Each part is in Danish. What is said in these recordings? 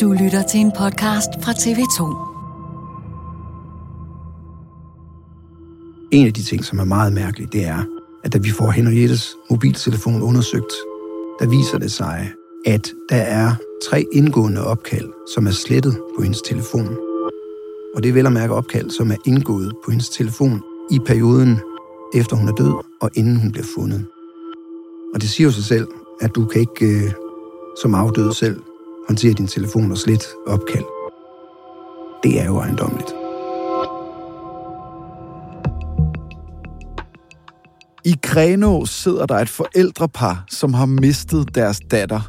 Du lytter til en podcast fra TV2. En af de ting, som er meget mærkeligt, det er, at da vi får Henriettes mobiltelefon undersøgt, der viser det sig, at der er tre indgående opkald, som er slettet på hendes telefon. Og det er vel at mærke opkald, som er indgået på hendes telefon i perioden efter hun er død, og inden hun bliver fundet. Og det siger jo sig selv, at du kan ikke øh, som afdød selv håndtere din telefon og slet opkald. Det er jo ejendomligt. I Grenå sidder der et forældrepar, som har mistet deres datter.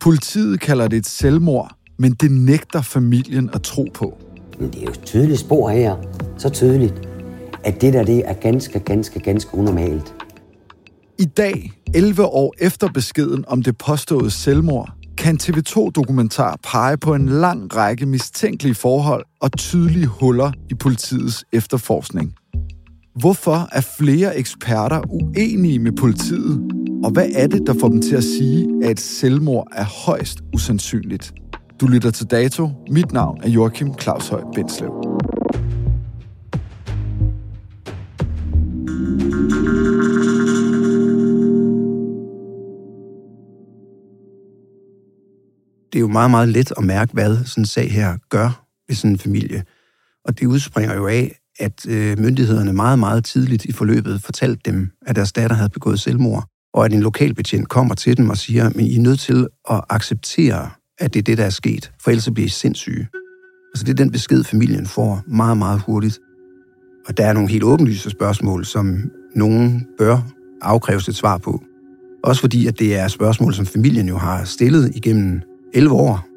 Politiet kalder det et selvmord, men det nægter familien at tro på. Men det er jo et tydeligt spor her. Så tydeligt, at det der det er ganske, ganske, ganske unormalt. I dag, 11 år efter beskeden om det påståede selvmord, kan TV2-dokumentar pege på en lang række mistænkelige forhold og tydelige huller i politiets efterforskning. Hvorfor er flere eksperter uenige med politiet? Og hvad er det, der får dem til at sige, at et selvmord er højst usandsynligt? Du lytter til Dato. Mit navn er Joachim Claus Høj Bindslev. Det er jo meget, meget let at mærke, hvad sådan en sag her gør ved sådan en familie. Og det udspringer jo af, at øh, myndighederne meget, meget tidligt i forløbet fortalte dem, at deres datter havde begået selvmord, og at en lokalbetjent kommer til dem og siger, men I er nødt til at acceptere, at det er det, der er sket, for ellers bliver I sindssyge. Altså det er den besked, familien får meget, meget hurtigt. Og der er nogle helt åbenlyse spørgsmål, som nogen bør afkræves et svar på. Også fordi, at det er spørgsmål, som familien jo har stillet igennem 11 år,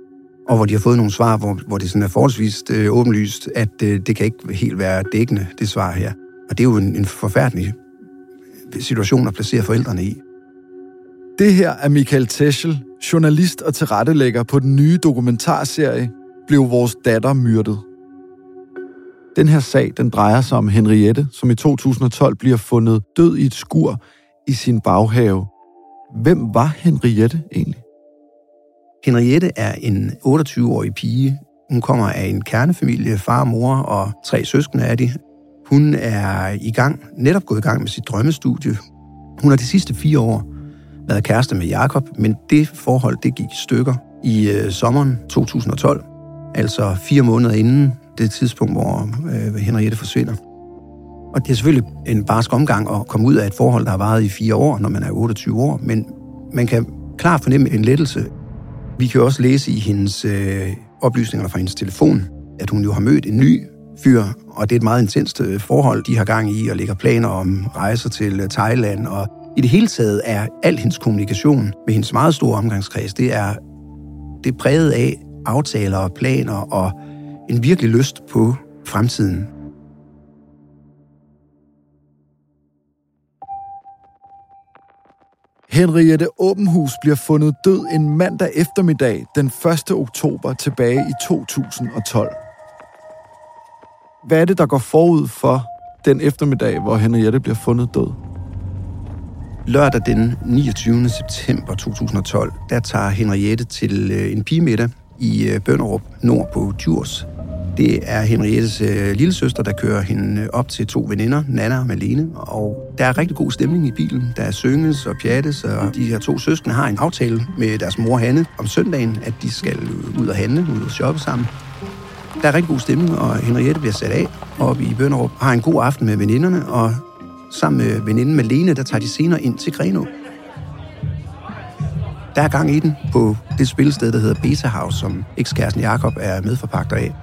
og hvor de har fået nogle svar, hvor, hvor det sådan er forholdsvis øh, åbenlyst, at øh, det kan ikke helt være dækkende, det svar her. Og det er jo en, en forfærdelig øh, situation at placere forældrene i. Det her er Michael Teschel, journalist og tilrettelægger på den nye dokumentarserie Blev vores datter myrdet. Den her sag, den drejer sig om Henriette, som i 2012 bliver fundet død i et skur i sin baghave. Hvem var Henriette egentlig? Henriette er en 28-årig pige. Hun kommer af en kernefamilie, far, mor og tre søskende af de. Hun er i gang, netop gået i gang med sit drømmestudie. Hun har de sidste fire år været kæreste med Jakob, men det forhold det gik i stykker i øh, sommeren 2012, altså fire måneder inden det tidspunkt, hvor øh, Henriette forsvinder. Og det er selvfølgelig en barsk omgang at komme ud af et forhold, der har varet i fire år, når man er 28 år, men man kan klart fornemme en lettelse vi kan også læse i hendes øh, oplysninger fra hendes telefon, at hun jo har mødt en ny fyr, og det er et meget intenst øh, forhold, de har gang i, og lægger planer om rejser til øh, Thailand, og i det hele taget er al hendes kommunikation med hendes meget store omgangskreds, det er, det er præget af aftaler og planer og en virkelig lyst på fremtiden. Henriette Åbenhus bliver fundet død en mandag eftermiddag den 1. oktober tilbage i 2012. Hvad er det, der går forud for den eftermiddag, hvor Henriette bliver fundet død? Lørdag den 29. september 2012, der tager Henriette til øh, en pigemiddag i øh, Bønderup nord på Djurs. Det er Henriettes øh, lille søster, der kører hende øh, op til to veninder, Nana og Malene. Og der er rigtig god stemning i bilen. Der er synges og pjattes, og de her to søskende har en aftale med deres mor Hanne om søndagen, at de skal ud og handle, ud og shoppe sammen. Der er rigtig god stemning, og Henriette bliver sat af op i Bønderup, har en god aften med veninderne, og sammen med veninden Malene, der tager de senere ind til Grenå. Der er gang i den på det spillested, der hedder Beta House, som ekskæresten Jakob er medforpagter af.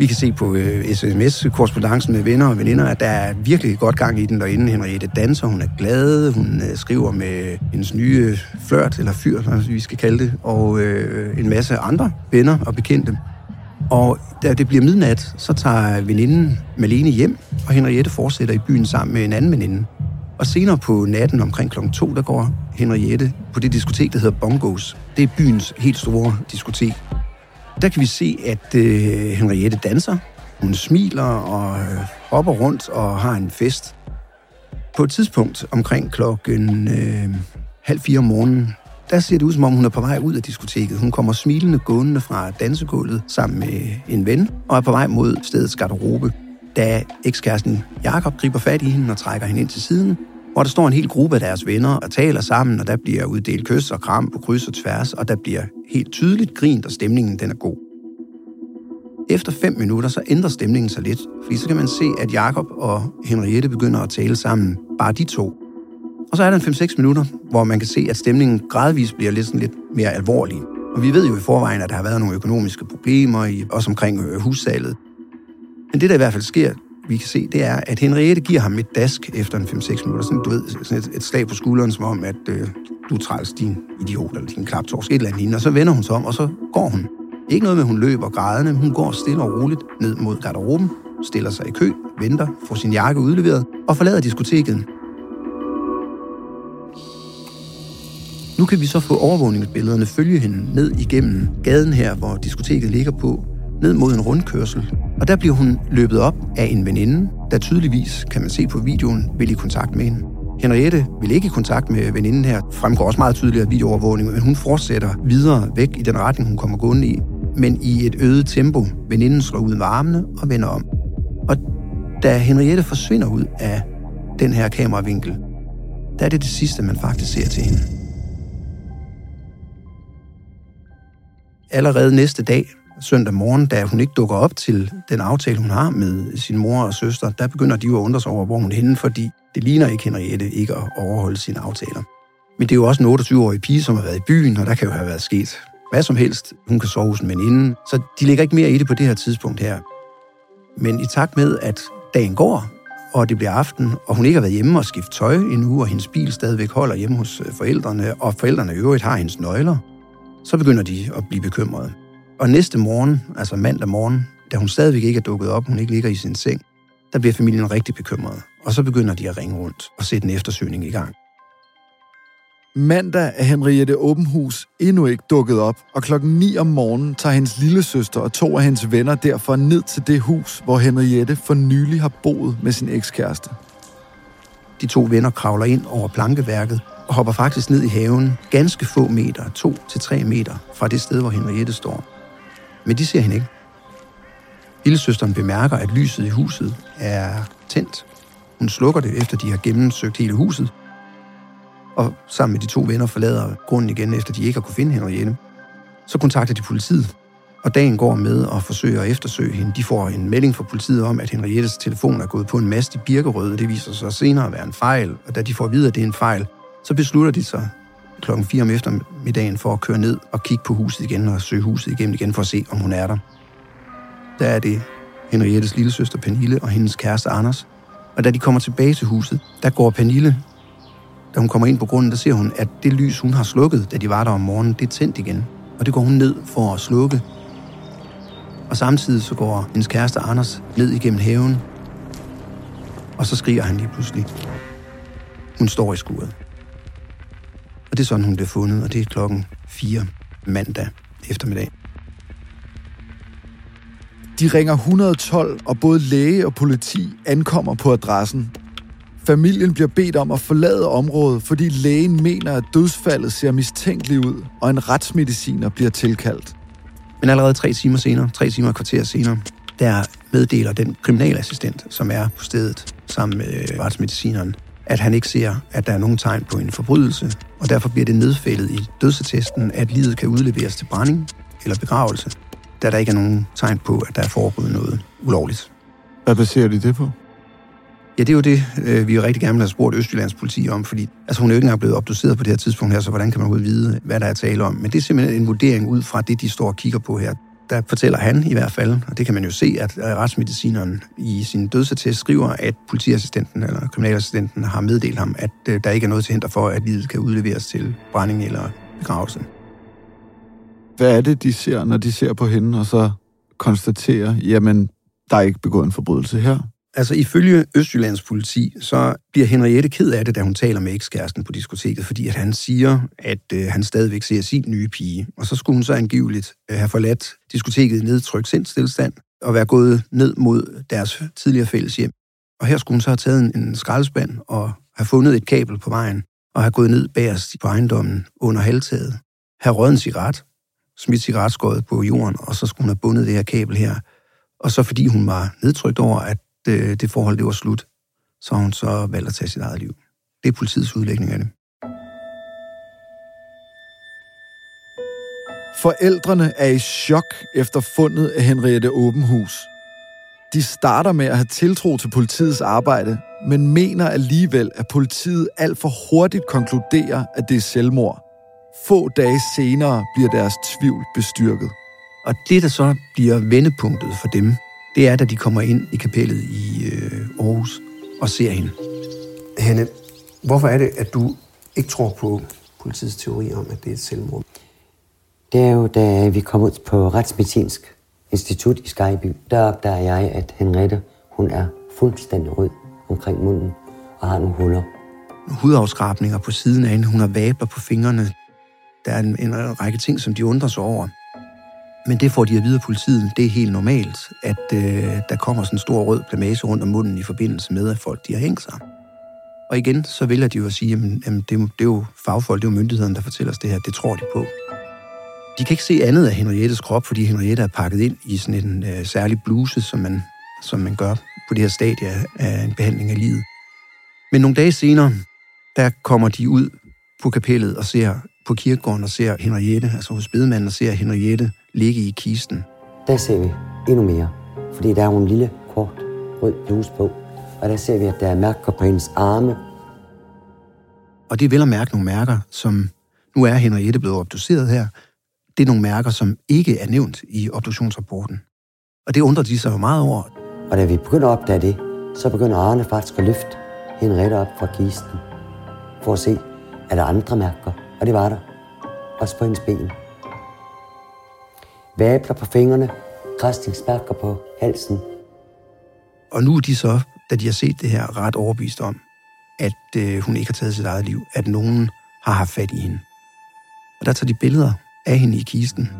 Vi kan se på øh, sms-korrespondancen med venner og veninder, at der er virkelig godt gang i den derinde. Henriette danser, hun er glad, hun øh, skriver med hendes nye flørt, eller fyr, som vi skal kalde det, og øh, en masse andre venner og bekendte. Og da det bliver midnat, så tager veninden Malene hjem, og Henriette fortsætter i byen sammen med en anden veninde. Og senere på natten omkring kl. 2, der går Henriette på det diskotek, der hedder Bongos. Det er byens helt store diskotek. Der kan vi se, at øh, Henriette danser. Hun smiler og øh, hopper rundt og har en fest. På et tidspunkt omkring klokken øh, halv fire om morgenen, der ser det ud, som om hun er på vej ud af diskoteket. Hun kommer smilende gående fra dansegulvet sammen med en ven og er på vej mod stedets garderobe. Da ekskæresten Jakob griber fat i hende og trækker hende ind til siden, hvor der står en hel gruppe af deres venner og taler sammen, og der bliver uddelt kys og kram på kryds og tværs, og der bliver helt tydeligt grint, og stemningen den er god. Efter fem minutter, så ændrer stemningen sig lidt, fordi så kan man se, at Jakob og Henriette begynder at tale sammen, bare de to. Og så er der en 5-6 minutter, hvor man kan se, at stemningen gradvist bliver lidt, sådan lidt mere alvorlig. Og vi ved jo i forvejen, at der har været nogle økonomiske problemer, i, også omkring øh, hussalget. Men det, der i hvert fald sker, vi kan se, det er, at Henriette giver ham et dask efter en 5-6 minutter. Sådan, du ved, sådan et, et slag på skulderen, som om, at øh, du er træls, din idiot, eller din klaptorsk, et eller andet Og så vender hun sig om, og så går hun. Ikke noget med, at hun løber grædende, men hun går stille og roligt ned mod garderoben, stiller sig i kø, venter, får sin jakke udleveret og forlader diskoteket. Nu kan vi så få overvågningsbillederne følge hende ned igennem gaden her, hvor diskoteket ligger på, ned mod en rundkørsel. Og der bliver hun løbet op af en veninde, der tydeligvis, kan man se på videoen, vil i kontakt med hende. Henriette vil ikke i kontakt med veninden her, fremgår også meget tydeligt af videoovervågningen, men hun fortsætter videre væk i den retning, hun kommer gående i, men i et øget tempo. Veninden slår ud med armene og vender om. Og da Henriette forsvinder ud af den her kameravinkel, der er det det sidste, man faktisk ser til hende. Allerede næste dag, søndag morgen, da hun ikke dukker op til den aftale, hun har med sin mor og søster, der begynder de jo at undre sig over, hvor hun er henne, fordi det ligner ikke Henriette ikke at overholde sine aftaler. Men det er jo også en 28-årig pige, som har været i byen, og der kan jo have været sket hvad som helst. Hun kan sove hos en veninde, så de ligger ikke mere i det på det her tidspunkt her. Men i takt med, at dagen går, og det bliver aften, og hun ikke har været hjemme og skiftet tøj endnu, og hendes bil stadigvæk holder hjemme hos øh, forældrene, og forældrene i øvrigt har hendes nøgler, så begynder de at blive bekymrede. Og næste morgen, altså mandag morgen, da hun stadigvæk ikke er dukket op, hun ikke ligger i sin seng, der bliver familien rigtig bekymret. Og så begynder de at ringe rundt og sætte en eftersøgning i gang. Mandag er Henriette Åbenhus endnu ikke dukket op, og klokken 9 om morgenen tager hendes lille søster og to af hendes venner derfor ned til det hus, hvor Henriette for nylig har boet med sin ekskæreste. De to venner kravler ind over plankeværket og hopper faktisk ned i haven ganske få meter, to til tre meter fra det sted, hvor Henriette står. Men de ser hende ikke. Lillesøsteren bemærker, at lyset i huset er tændt. Hun slukker det, efter de har gennemsøgt hele huset, og sammen med de to venner forlader grunden igen, efter de ikke har kunne finde Henriette. Så kontakter de politiet, og dagen går med at forsøge at eftersøge hende. De får en melding fra politiet om, at Henriettes telefon er gået på en mast i Birkerød, og det viser sig senere at være en fejl. Og da de får at vide, at det er en fejl, så beslutter de sig klokken 4 om eftermiddagen for at køre ned og kigge på huset igen og søge huset igennem igen for at se, om hun er der. Der er det Henriettes lille søster Pernille og hendes kæreste Anders. Og da de kommer tilbage til huset, der går Pernille da hun kommer ind på grunden, der ser hun, at det lys, hun har slukket, da de var der om morgenen, det er tændt igen. Og det går hun ned for at slukke. Og samtidig så går hendes kæreste Anders ned igennem haven. Og så skriger han lige pludselig. Hun står i skuret det er sådan, hun bliver fundet, og det er klokken 4 mandag eftermiddag. De ringer 112, og både læge og politi ankommer på adressen. Familien bliver bedt om at forlade området, fordi lægen mener, at dødsfaldet ser mistænkeligt ud, og en retsmediciner bliver tilkaldt. Men allerede tre timer senere, tre timer og kvarter senere, der meddeler den kriminalassistent, som er på stedet sammen med retsmedicineren, at han ikke ser, at der er nogen tegn på en forbrydelse, og derfor bliver det nedfældet i dødsattesten, at livet kan udleveres til brænding eller begravelse, da der ikke er nogen tegn på, at der er foregået noget ulovligt. Hvad baserer de det på? Ja, det er jo det, øh, vi jo rigtig gerne vil have spurgt Østjyllands politi om, fordi altså, hun er jo ikke engang blevet obduceret på det her tidspunkt her, så hvordan kan man overhovedet vide, hvad der er tale om? Men det er simpelthen en vurdering ud fra det, de står og kigger på her. Der fortæller han i hvert fald, og det kan man jo se, at øh, retsmedicineren i sin dødsattest skriver, at politiassistenten eller kriminalassistenten har meddelt ham, at øh, der ikke er noget til hinder for, at livet kan udleveres til brænding eller begravelse. Hvad er det, de ser, når de ser på hende, og så konstaterer, jamen, der er ikke begået en forbrydelse her? Altså ifølge Østjyllands politi, så bliver Henriette ked af det, da hun taler med ekskæresten på diskoteket, fordi at han siger, at øh, han stadigvæk ser sin nye pige. Og så skulle hun så angiveligt øh, have forladt diskoteket i nedtrykt sindstilstand og være gået ned mod deres tidligere fælles hjem. Og her skulle hun så have taget en, en skraldespand og have fundet et kabel på vejen og have gået ned bagerst på ejendommen under halvtaget, have røget en cigaret, smidt cigaretskåret på jorden, og så skulle hun have bundet det her kabel her. Og så fordi hun var nedtrykt over, at øh, det forhold det var slut, så hun så valgt at tage sit eget liv. Det er politiets udlægning af det. Forældrene er i chok efter fundet af Henriette Åbenhus. De starter med at have tiltro til politiets arbejde, men mener alligevel, at politiet alt for hurtigt konkluderer, at det er selvmord. Få dage senere bliver deres tvivl bestyrket. Og det, der så bliver vendepunktet for dem, det er, da de kommer ind i kapellet i øh, Aarhus og ser hende. Hanne, hvorfor er det, at du ikke tror på politiets teori om, at det er et selvmord? Det er jo, da vi kom ud på Retsmedicinsk Institut i Skyby, der opdager jeg, at Henriette, hun er fuldstændig rød omkring munden og har nogle huller. Hudafskrabninger på siden af hende, hun har vabler på fingrene. Der er en, en række ting, som de undrer sig over. Men det får de at vide af politiet, det er helt normalt, at øh, der kommer sådan en stor rød plamage rundt om munden i forbindelse med, at folk de har hængt sig. Og igen, så vælger de jo at sige, jamen, jamen det, er, det er jo fagfolk, det er jo myndighederne, der fortæller os det her, det tror de på. De kan ikke se andet af Henriettes krop, fordi Henriette er pakket ind i sådan en øh, særlig bluse, som man, som man gør på det her stadie af en behandling af livet. Men nogle dage senere, der kommer de ud på kapellet og ser på kirkegården og ser Henriette, altså hos bedemanden og ser Henriette ligge i kisten. Der ser vi endnu mere, fordi der er jo en lille, kort, rød bluse på, og der ser vi, at der er mærker på hendes arme. Og det er vel at mærke nogle mærker, som nu er Henriette blevet obduceret her. Det er nogle mærker, som ikke er nævnt i obduktionsrapporten. Og det undrer de sig jo meget over. Og da vi begynder at opdage det, så begynder Arne faktisk at løfte Henriette op fra kisten, for at se, er der andre mærker. Og det var der. Også på hendes ben. Vabler på fingrene, græsningsmærker på halsen. Og nu er de så, da de har set det her, ret overbevist om, at øh, hun ikke har taget sit eget liv, at nogen har haft fat i hende. Og der tager de billeder af hende i kisten.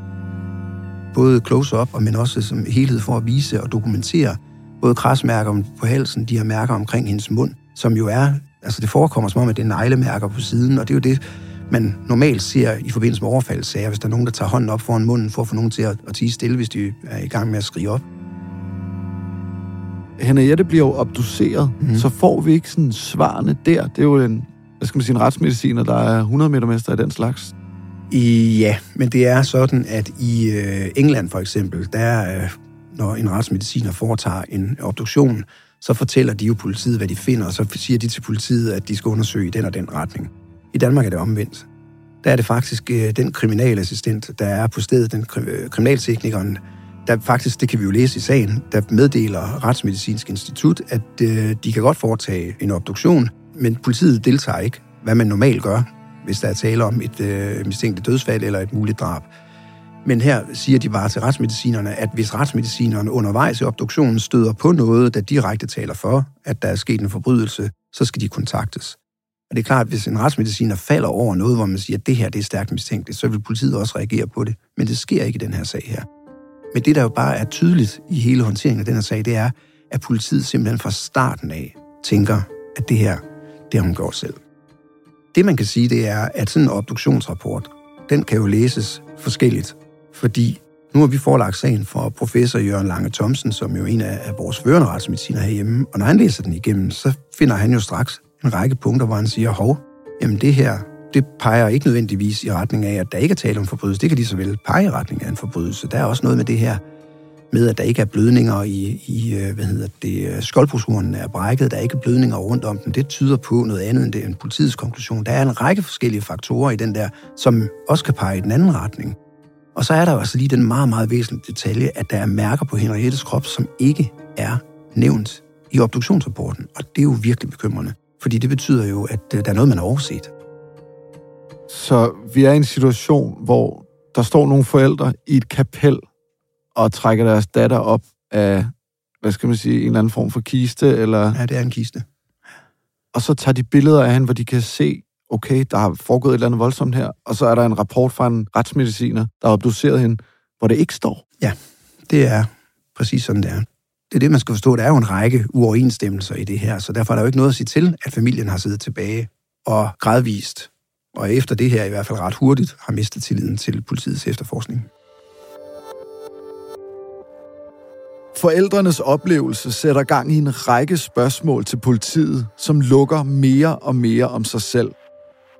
Både close-up, men også som helhed for at vise og dokumentere både krasmærker på halsen, de her mærker omkring hendes mund, som jo er, altså det forekommer som om, at det er neglemærker på siden, og det er jo det, man normalt ser i forbindelse med overfaldssager, hvis der er nogen, der tager hånden op foran munden for at få nogen til at, at tige stille, hvis de er i gang med at skrige op. Henriette bliver jo obduceret, mm. så får vi ikke sådan svarene der. Det er jo en, hvad skal man sige, en retsmediciner, der er 100 meter mester af den slags. Ja, men det er sådan, at i øh, England for eksempel, der øh, når en retsmediciner foretager en obduktion, så fortæller de jo politiet, hvad de finder, og så siger de til politiet, at de skal undersøge i den og den retning. I Danmark er det omvendt. Der er det faktisk øh, den kriminalassistent, der er på stedet, den øh, kriminalteknikeren, der faktisk, det kan vi jo læse i sagen, der meddeler Retsmedicinsk Institut, at øh, de kan godt foretage en obduktion, men politiet deltager ikke, hvad man normalt gør, hvis der er tale om et øh, mistænkt dødsfald eller et muligt drab. Men her siger de bare til retsmedicinerne, at hvis retsmedicinerne undervejs i obduktionen støder på noget, der direkte taler for, at der er sket en forbrydelse, så skal de kontaktes. Og det er klart, at hvis en retsmediciner falder over noget, hvor man siger, at det her det er stærkt mistænkeligt, så vil politiet også reagere på det. Men det sker ikke i den her sag her. Men det, der jo bare er tydeligt i hele håndteringen af den her sag, det er, at politiet simpelthen fra starten af tænker, at det her, det har hun gjort selv. Det, man kan sige, det er, at sådan en obduktionsrapport, den kan jo læses forskelligt, fordi nu har vi forelagt sagen for professor Jørgen Lange Thomsen, som jo er en af vores førende retsmediciner herhjemme, og når han læser den igennem, så finder han jo straks en række punkter, hvor han siger, hov, jamen det her, det peger ikke nødvendigvis i retning af, at der ikke er tale om forbrydelse. Det kan de så vel pege i retning af en forbrydelse. Der er også noget med det her med, at der ikke er blødninger i, i øh, hvad hedder det, øh, skoldbrugshornene er brækket, der er ikke blødninger rundt om den. Det tyder på noget andet end det en politiets konklusion. Der er en række forskellige faktorer i den der, som også kan pege i den anden retning. Og så er der også altså lige den meget, meget væsentlige detalje, at der er mærker på Henriettes krop, som ikke er nævnt i obduktionsrapporten. Og det er jo virkelig bekymrende, fordi det betyder jo, at øh, der er noget, man har overset. Så vi er i en situation, hvor der står nogle forældre i et kapel og trækker deres datter op af, hvad skal man sige, en eller anden form for kiste, eller... Ja, det er en kiste. Og så tager de billeder af hende, hvor de kan se, okay, der har foregået et eller andet voldsomt her, og så er der en rapport fra en retsmediciner, der har obduceret hende, hvor det ikke står. Ja, det er præcis sådan, det er. Det er det, man skal forstå. Der er jo en række uoverensstemmelser i det her, så derfor er der jo ikke noget at sige til, at familien har siddet tilbage og gradvist, og efter det her i hvert fald ret hurtigt, har mistet tilliden til politiets efterforskning. Forældrenes oplevelse sætter gang i en række spørgsmål til politiet, som lukker mere og mere om sig selv.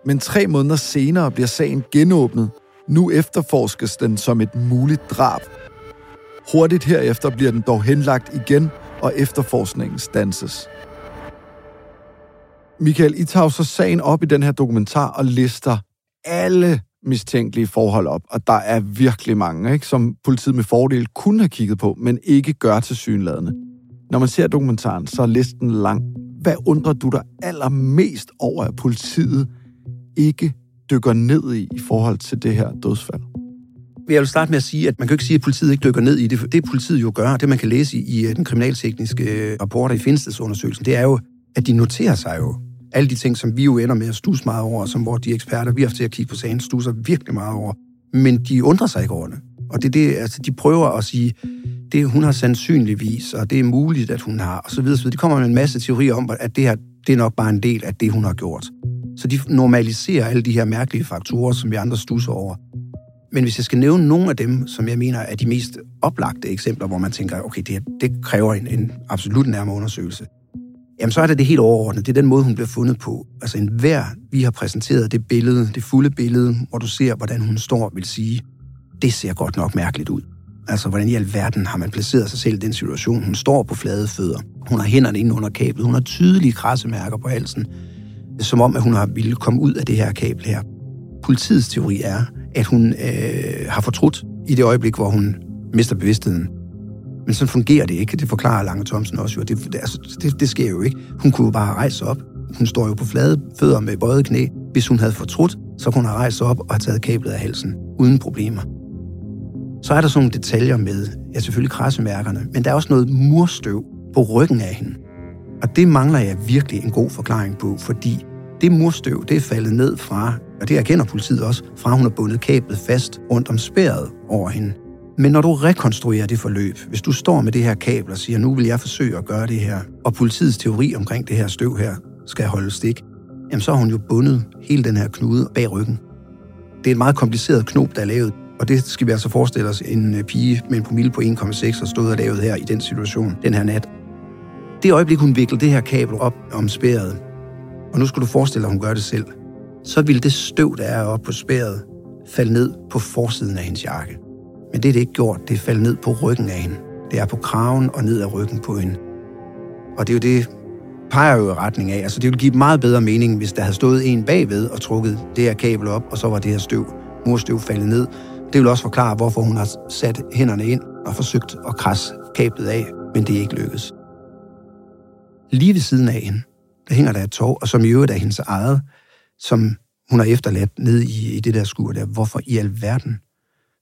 Men tre måneder senere bliver sagen genåbnet. Nu efterforskes den som et muligt drab. Hurtigt herefter bliver den dog henlagt igen, og efterforskningen stanses. Michael, I tager så sagen op i den her dokumentar og lister alle mistænkelige forhold op, og der er virkelig mange, ikke, som politiet med fordel kunne have kigget på, men ikke gør til synladende. Når man ser dokumentaren, så er listen lang. Hvad undrer du dig allermest over, at politiet ikke dykker ned i i forhold til det her dødsfald? Jeg jo starte med at sige, at man kan ikke sige, at politiet ikke dykker ned i det. Det politiet jo gør, det man kan læse i, i øh, den kriminaltekniske øh, rapporter i Finstedsundersøgelsen, det er jo, at de noterer sig jo alle de ting, som vi jo ender med at stusse meget over, som hvor de eksperter, vi har til at kigge på sagen, stusser virkelig meget over. Men de undrer sig ikke over det. Og det er det, altså, de prøver at sige, det hun har sandsynligvis, og det er muligt, at hun har, og så videre, så videre. De kommer med en masse teorier om, at det her, det er nok bare en del af det, hun har gjort. Så de normaliserer alle de her mærkelige faktorer, som vi andre stusser over. Men hvis jeg skal nævne nogle af dem, som jeg mener er de mest oplagte eksempler, hvor man tænker, okay, det, det kræver en, en absolut nærmere undersøgelse, jamen så er det det helt overordnet. Det er den måde, hun bliver fundet på. Altså en hver, vi har præsenteret det billede, det fulde billede, hvor du ser, hvordan hun står, vil sige, det ser godt nok mærkeligt ud. Altså, hvordan i alverden har man placeret sig selv i den situation? Hun står på flade fødder. Hun har hænderne inde under kablet. Hun har tydelige krassemærker på halsen. Som om, at hun har ville komme ud af det her kabel her. Politiets teori er, at hun øh, har fortrudt i det øjeblik, hvor hun mister bevidstheden. Men sådan fungerer det ikke. Det forklarer Lange Thomsen også jo. Det, det, altså, det, det sker jo ikke. Hun kunne jo bare rejse sig op. Hun står jo på flade fødder med bøjet knæ. Hvis hun havde fortrudt, så kunne hun have rejst sig op og have taget kablet af halsen, uden problemer. Så er der sådan nogle detaljer med, ja selvfølgelig krassemærkerne, men der er også noget murstøv på ryggen af hende. Og det mangler jeg virkelig en god forklaring på, fordi det murstøv, det er faldet ned fra, og det erkender politiet også, fra hun har bundet kablet fast rundt om spæret over hende. Men når du rekonstruerer det forløb, hvis du står med det her kabel og siger, nu vil jeg forsøge at gøre det her, og politiets teori omkring det her støv her skal holde stik, jamen så har hun jo bundet hele den her knude bag ryggen. Det er et meget kompliceret knop, der er lavet, og det skal vi altså forestille os, en øh, pige med en promille på 1,6 har stået og lavet her i den situation den her nat. Det øjeblik, hun vikler det her kabel op om spæret, og nu skal du forestille dig, at hun gør det selv, så ville det støv, der er oppe på spæret, falde ned på forsiden af hendes jakke. Men det er det ikke gjort. Det er faldet ned på ryggen af hende. Det er på kraven og ned ad ryggen på hende. Og det er jo det, peger jo i retning af. Altså, det ville give meget bedre mening, hvis der havde stået en bagved og trukket det her kabel op, og så var det her støv, murstøv faldet ned. Det vil også forklare, hvorfor hun har sat hænderne ind og forsøgt at krasse kablet af, men det er ikke lykkedes. Lige ved siden af hende, der hænger der et tog, og som i øvrigt er hendes eget, som hun har efterladt ned i, i det der skur der. Hvorfor i alverden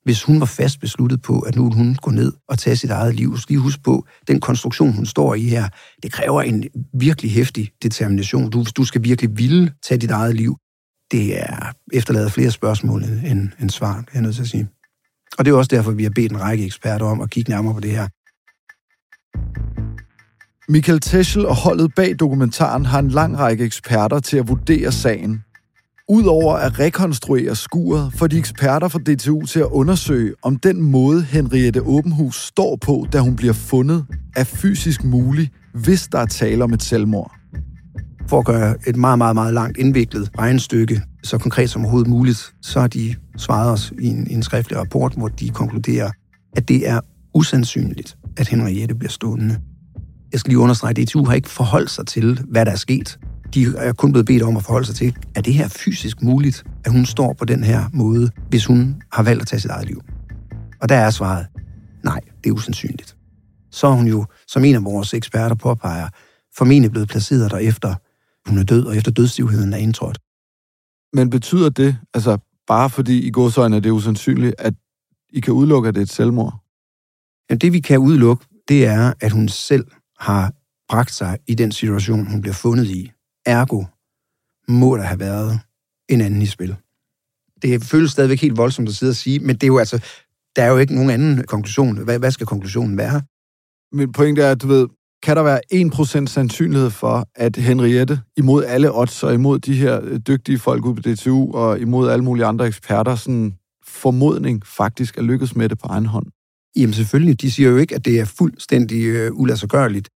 hvis hun var fast besluttet på, at nu ville hun gå ned og tage sit eget liv. Så I huske på, den konstruktion, hun står i her, det kræver en virkelig hæftig determination. Du, du skal virkelig ville tage dit eget liv. Det er efterladet flere spørgsmål end, end svar, er jeg nødt til at sige. Og det er også derfor, vi har bedt en række eksperter om at kigge nærmere på det her. Michael Teschel og holdet bag dokumentaren har en lang række eksperter til at vurdere sagen. Udover at rekonstruere skuret, får de eksperter fra DTU til at undersøge, om den måde Henriette Åbenhus står på, da hun bliver fundet, er fysisk mulig, hvis der er tale om et selvmord. For at gøre et meget, meget, meget langt indviklet regnestykke så konkret som overhovedet muligt, så har de svaret os i en, en skriftlig rapport, hvor de konkluderer, at det er usandsynligt, at Henriette bliver stående. Jeg skal lige understrege, at DTU har ikke forholdt sig til, hvad der er sket. De er kun blevet bedt om at forholde sig til, er det her fysisk muligt, at hun står på den her måde, hvis hun har valgt at tage sit eget liv? Og der er svaret, nej, det er usandsynligt. Så er hun jo, som en af vores eksperter påpeger, formentlig blevet placeret der efter hun er død, og efter dødsstivheden er indtrådt. Men betyder det, altså bare fordi i godsøjne er det usandsynligt, at I kan udelukke, at det er et selvmord? Ja, det vi kan udelukke, det er, at hun selv har bragt sig i den situation, hun bliver fundet i. Ergo må der have været en anden i spil. Det føles stadigvæk helt voldsomt at sidde og sige, men det er jo altså, der er jo ikke nogen anden konklusion. Hvad, hvad skal konklusionen være? Min pointe er, at du ved, kan der være 1% sandsynlighed for, at Henriette, imod alle odds og imod de her øh, dygtige folk ude på DTU og imod alle mulige andre eksperter, sådan formodning faktisk er lykkedes med det på egen hånd? Jamen selvfølgelig, de siger jo ikke, at det er fuldstændig øh.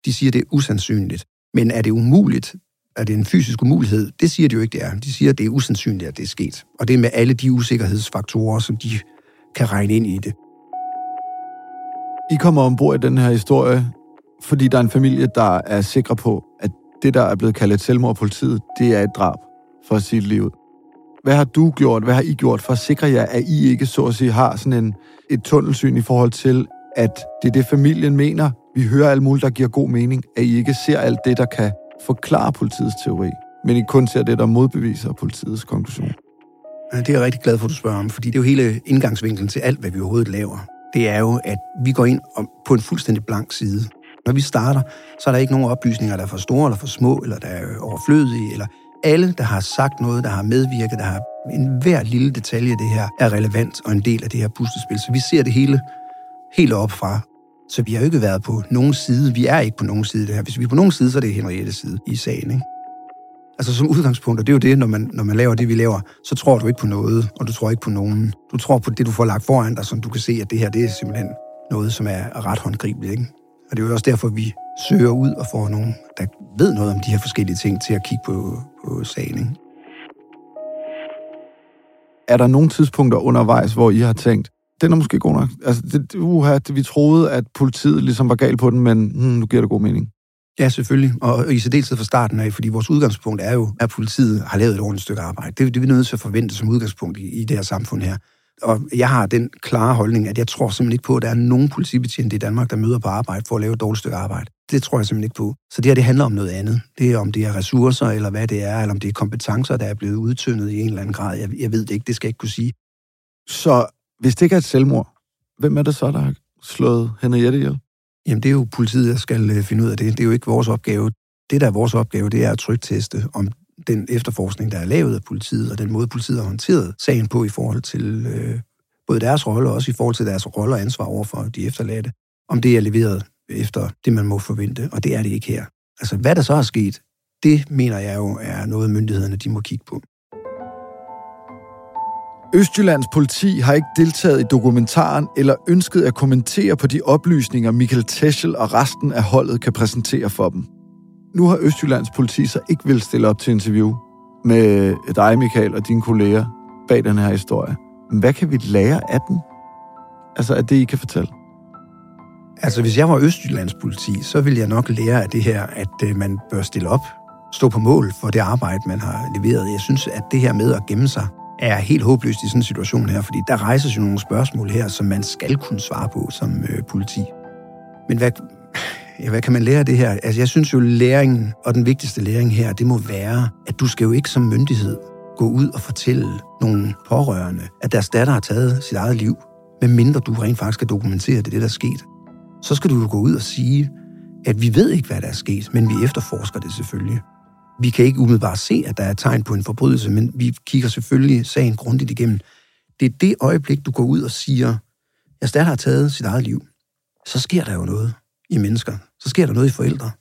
De siger, at det er usandsynligt. Men er det umuligt? Er det en fysisk umulighed? Det siger de jo ikke, det er. De siger, at det er usandsynligt, at det er sket. Og det er med alle de usikkerhedsfaktorer, som de kan regne ind i det. I kommer ombord i den her historie, fordi der er en familie, der er sikre på, at det, der er blevet kaldt et selvmord politiet, det er et drab for at sige livet. Hvad har du gjort, hvad har I gjort for at sikre jer, at I ikke så at sige har sådan en, et tunnelsyn i forhold til, at det er det, familien mener. Vi hører alt muligt, der giver god mening, at I ikke ser alt det, der kan forklarer politiets teori, men I kun ser det, der modbeviser politiets konklusion. Det er jeg rigtig glad for, at du spørger om, fordi det er jo hele indgangsvinklen til alt, hvad vi overhovedet laver. Det er jo, at vi går ind på en fuldstændig blank side. Når vi starter, så er der ikke nogen oplysninger, der er for store eller for små, eller der er overflødige, eller alle, der har sagt noget, der har medvirket, der har en hver lille detalje af det her, er relevant og en del af det her puslespil. Så vi ser det hele helt op fra. Så vi har jo ikke været på nogen side. Vi er ikke på nogen side det her. Hvis vi er på nogen side, så er det Henriettes side i sagen. Ikke? Altså som udgangspunkt, og det er jo det, når man, når man laver det, vi laver, så tror du ikke på noget, og du tror ikke på nogen. Du tror på det, du får lagt foran dig, som du kan se, at det her, det er simpelthen noget, som er ret håndgribeligt. Ikke? Og det er jo også derfor, vi søger ud og får nogen, der ved noget om de her forskellige ting, til at kigge på, på sagen. Ikke? Er der nogle tidspunkter undervejs, hvor I har tænkt, den er måske god nok. Altså, det, uha, det, vi troede, at politiet ligesom var galt på den, men hmm, nu giver det god mening. Ja, selvfølgelig. Og i særdeleshed fra starten af, fordi vores udgangspunkt er jo, at politiet har lavet et ordentligt stykke arbejde. Det, det er vi nødt til at forvente som udgangspunkt i, i det her samfund her. Og jeg har den klare holdning, at jeg tror simpelthen ikke på, at der er nogen politibetjente i Danmark, der møder på arbejde for at lave et dårligt stykke arbejde. Det tror jeg simpelthen ikke på. Så det her, det handler om noget andet. Det er om det er ressourcer, eller hvad det er, eller om det er kompetencer, der er blevet udtyndet i en eller anden grad. Jeg, jeg ved det ikke, det skal jeg ikke kunne sige. Så hvis det ikke er et selvmord, hvem er det så, der har slået Henriette ihjel? Jamen, det er jo politiet, der skal øh, finde ud af det. Det er jo ikke vores opgave. Det, der er vores opgave, det er at trygteste, om den efterforskning, der er lavet af politiet, og den måde, politiet har håndteret sagen på i forhold til øh, både deres rolle og også i forhold til deres rolle og ansvar over for de efterladte, om det er leveret efter det, man må forvente, og det er det ikke her. Altså, hvad der så er sket, det mener jeg jo er noget, myndighederne de må kigge på. Østjyllands politi har ikke deltaget i dokumentaren eller ønsket at kommentere på de oplysninger, Michael Teschel og resten af holdet kan præsentere for dem. Nu har Østjyllands politi så ikke vil stille op til interview med dig, Michael, og dine kolleger bag den her historie. Hvad kan vi lære af den? Altså, af det, I kan fortælle? Altså, hvis jeg var Østjyllands politi, så ville jeg nok lære af det her, at øh, man bør stille op, stå på mål for det arbejde, man har leveret. Jeg synes, at det her med at gemme sig er helt håbløst i sådan en situation her, fordi der rejser jo nogle spørgsmål her, som man skal kunne svare på som øh, politi. Men hvad, ja, hvad kan man lære af det her? Altså, jeg synes jo, læringen og den vigtigste læring her, det må være, at du skal jo ikke som myndighed gå ud og fortælle nogle pårørende, at deres datter har taget sit eget liv, medmindre du rent faktisk kan dokumentere, det er det, der er sket. Så skal du jo gå ud og sige, at vi ved ikke, hvad der er sket, men vi efterforsker det selvfølgelig. Vi kan ikke umiddelbart se, at der er tegn på en forbrydelse, men vi kigger selvfølgelig sagen grundigt igennem. Det er det øjeblik, du går ud og siger, jeg stadig har taget sit eget liv. Så sker der jo noget i mennesker. Så sker der noget i forældre.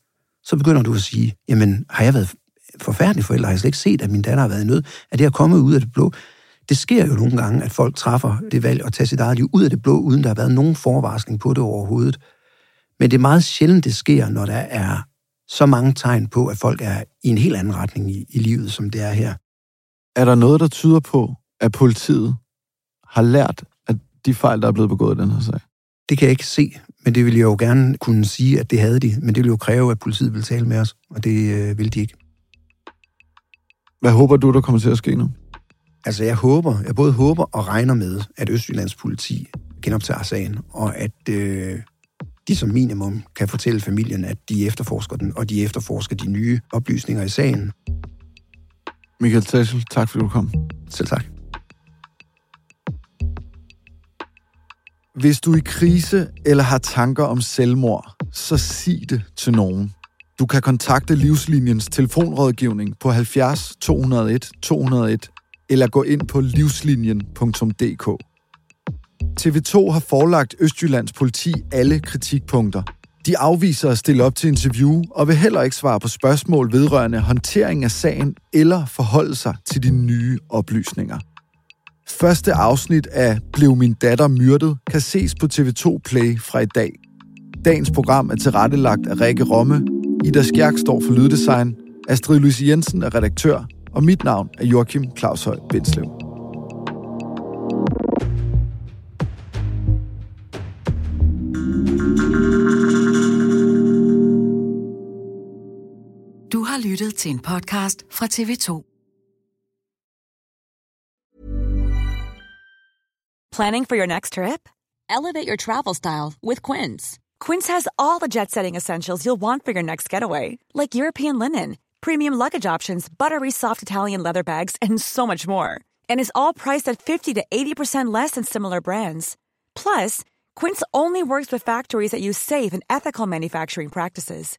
Så begynder du at sige, jamen, har jeg været forfærdelig forældre? Har jeg slet ikke set, at min datter har været i nød? Er det at komme ud af det blå? Det sker jo nogle gange, at folk træffer det valg at tage sit eget liv ud af det blå, uden der har været nogen forvarsling på det overhovedet. Men det er meget sjældent, det sker, når der er så mange tegn på, at folk er i en helt anden retning i, i livet, som det er her. Er der noget, der tyder på, at politiet har lært af de fejl, der er blevet begået i den her sag? Det kan jeg ikke se, men det vil jeg jo gerne kunne sige, at det havde de. Men det ville jo kræve, at politiet ville tale med os, og det øh, vil de ikke. Hvad håber du, der kommer til at ske nu? Altså, jeg håber, jeg både håber og regner med, at Østjyllands politi genoptager sagen, og at øh, de som minimum kan fortælle familien, at de efterforsker den, og de efterforsker de nye oplysninger i sagen. Michael Tassel, tak fordi du kom. Selv tak. Hvis du er i krise eller har tanker om selvmord, så sig det til nogen. Du kan kontakte Livslinjens telefonrådgivning på 70 201 201 eller gå ind på livslinjen.dk. TV2 har forelagt Østjyllands politi alle kritikpunkter. De afviser at stille op til interview og vil heller ikke svare på spørgsmål vedrørende håndtering af sagen eller forholde sig til de nye oplysninger. Første afsnit af Blev min datter myrdet kan ses på TV2 Play fra i dag. Dagens program er tilrettelagt af Rikke Romme. Ida Skjærk står for lyddesign. Astrid Louise Jensen er redaktør. Og mit navn er Joachim Claus Høj Bindslev. Lyttet til en podcast fra TV2. Planning for your next trip? Elevate your travel style with Quince. Quince has all the jet setting essentials you'll want for your next getaway, like European linen, premium luggage options, buttery soft Italian leather bags, and so much more. And is all priced at 50 to 80% less than similar brands. Plus, Quince only works with factories that use safe and ethical manufacturing practices.